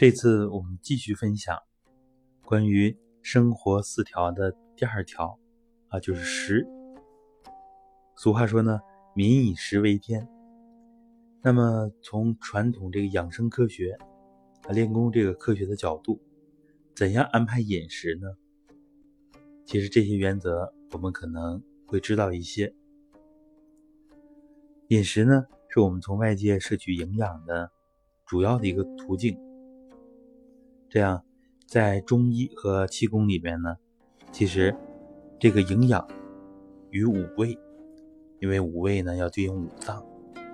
这次我们继续分享关于生活四条的第二条啊，就是食。俗话说呢，“民以食为天”。那么从传统这个养生科学啊，练功这个科学的角度，怎样安排饮食呢？其实这些原则我们可能会知道一些。饮食呢，是我们从外界摄取营养的主要的一个途径。这样，在中医和气功里边呢，其实这个营养与五味，因为五味呢要对应五脏，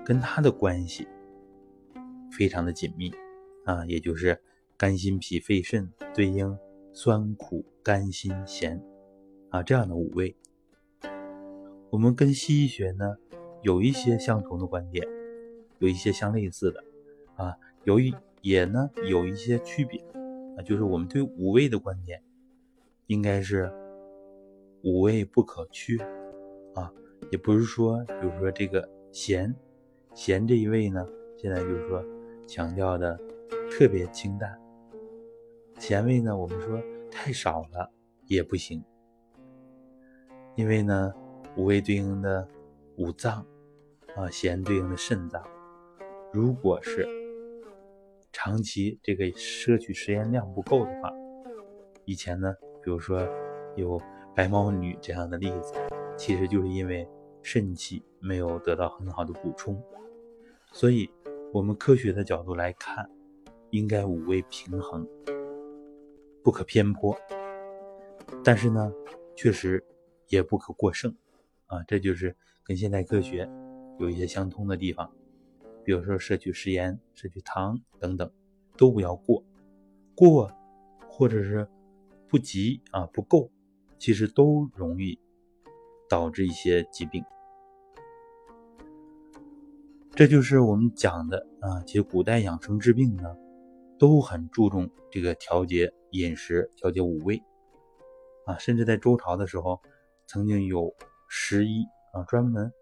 跟它的关系非常的紧密啊，也就是肝、心、脾、肺、肾对应酸、苦、甘、辛、咸啊这样的五味。我们跟西医学呢有一些相同的观点，有一些相类似的啊，由于也呢有一些区别。啊，就是我们对五味的观点，应该是五味不可缺啊，也不是说，比如说这个咸，咸这一味呢，现在就是说强调的特别清淡，咸味呢，我们说太少了也不行，因为呢，五味对应的五脏啊，咸对应的肾脏，如果是。长期这个摄取食盐量不够的话，以前呢，比如说有白毛女这样的例子，其实就是因为肾气没有得到很好的补充。所以，我们科学的角度来看，应该五味平衡，不可偏颇。但是呢，确实也不可过剩啊，这就是跟现代科学有一些相通的地方。比如说摄取食盐、摄取糖等等，都不要过，过或者是不及啊不够，其实都容易导致一些疾病。这就是我们讲的啊，其实古代养生治病呢，都很注重这个调节饮食、调节五味啊，甚至在周朝的时候，曾经有食医啊，专门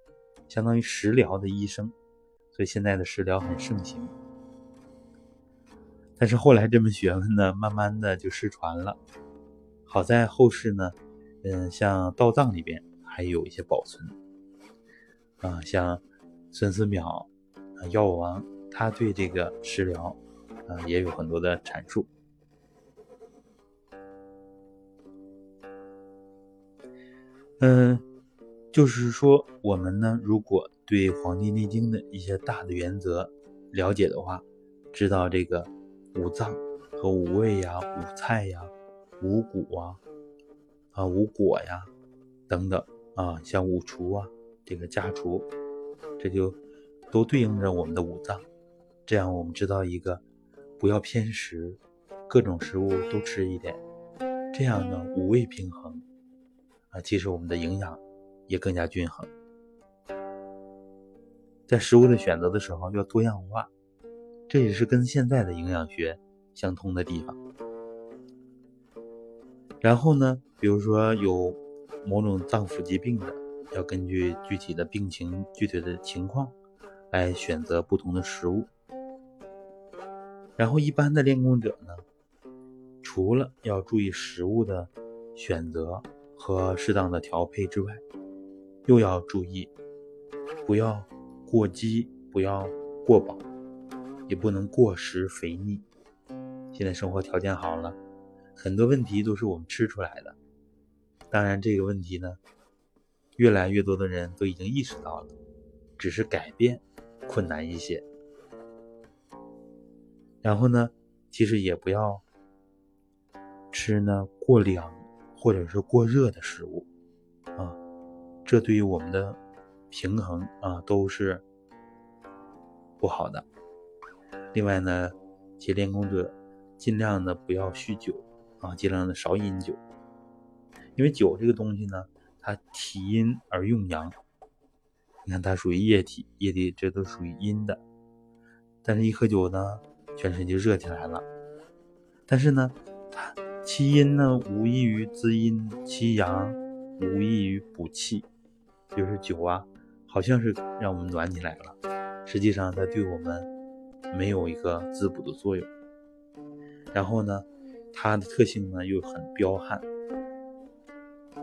相当于食疗的医生。所以现在的食疗很盛行，但是后来这门学问呢，慢慢的就失传了。好在后世呢，嗯，像道藏里边还有一些保存，啊，像孙思邈啊，药王，他对这个食疗啊也有很多的阐述。嗯，就是说我们呢，如果对《黄帝内经》的一些大的原则了解的话，知道这个五脏和五味呀、五菜呀、五谷啊、啊五果呀等等啊，像五除啊、这个家畜，这就都对应着我们的五脏。这样我们知道一个，不要偏食，各种食物都吃一点，这样呢五味平衡啊，其实我们的营养也更加均衡。在食物的选择的时候要多样化，这也是跟现在的营养学相通的地方。然后呢，比如说有某种脏腑疾病的，要根据具体的病情、具体的情况来选择不同的食物。然后一般的练功者呢，除了要注意食物的选择和适当的调配之外，又要注意不要。过饥不要过饱，也不能过食肥腻。现在生活条件好了，很多问题都是我们吃出来的。当然，这个问题呢，越来越多的人都已经意识到了，只是改变困难一些。然后呢，其实也不要吃呢过凉或者是过热的食物啊，这对于我们的。平衡啊，都是不好的。另外呢，其练功者尽量的不要酗酒啊，尽量的少饮酒，因为酒这个东西呢，它体阴而用阳。你看它属于液体，液体这都属于阴的，但是一喝酒呢，全身就热起来了。但是呢，它其阴呢，无异于滋阴；其阳，无异于补气。就是酒啊。好像是让我们暖起来了，实际上它对我们没有一个滋补的作用。然后呢，它的特性呢又很彪悍，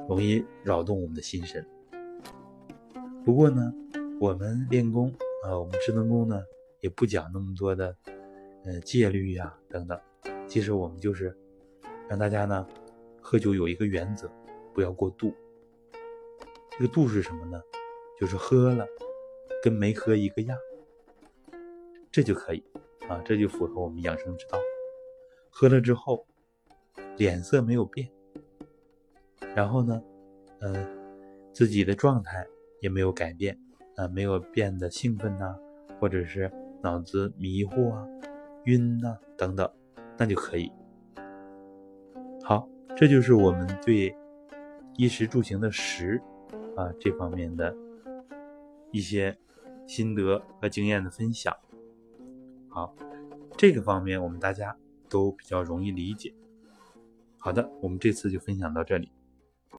容易扰动我们的心神。不过呢，我们练功啊，我们智能功呢，也不讲那么多的，呃，戒律呀等等。其实我们就是让大家呢，喝酒有一个原则，不要过度。这个度是什么呢？就是喝了跟没喝一个样，这就可以啊，这就符合我们养生之道。喝了之后，脸色没有变，然后呢，嗯，自己的状态也没有改变，啊，没有变得兴奋呐，或者是脑子迷糊啊、晕呐等等，那就可以。好，这就是我们对衣食住行的食啊这方面的一些心得和经验的分享。好，这个方面我们大家。都比较容易理解。好的，我们这次就分享到这里。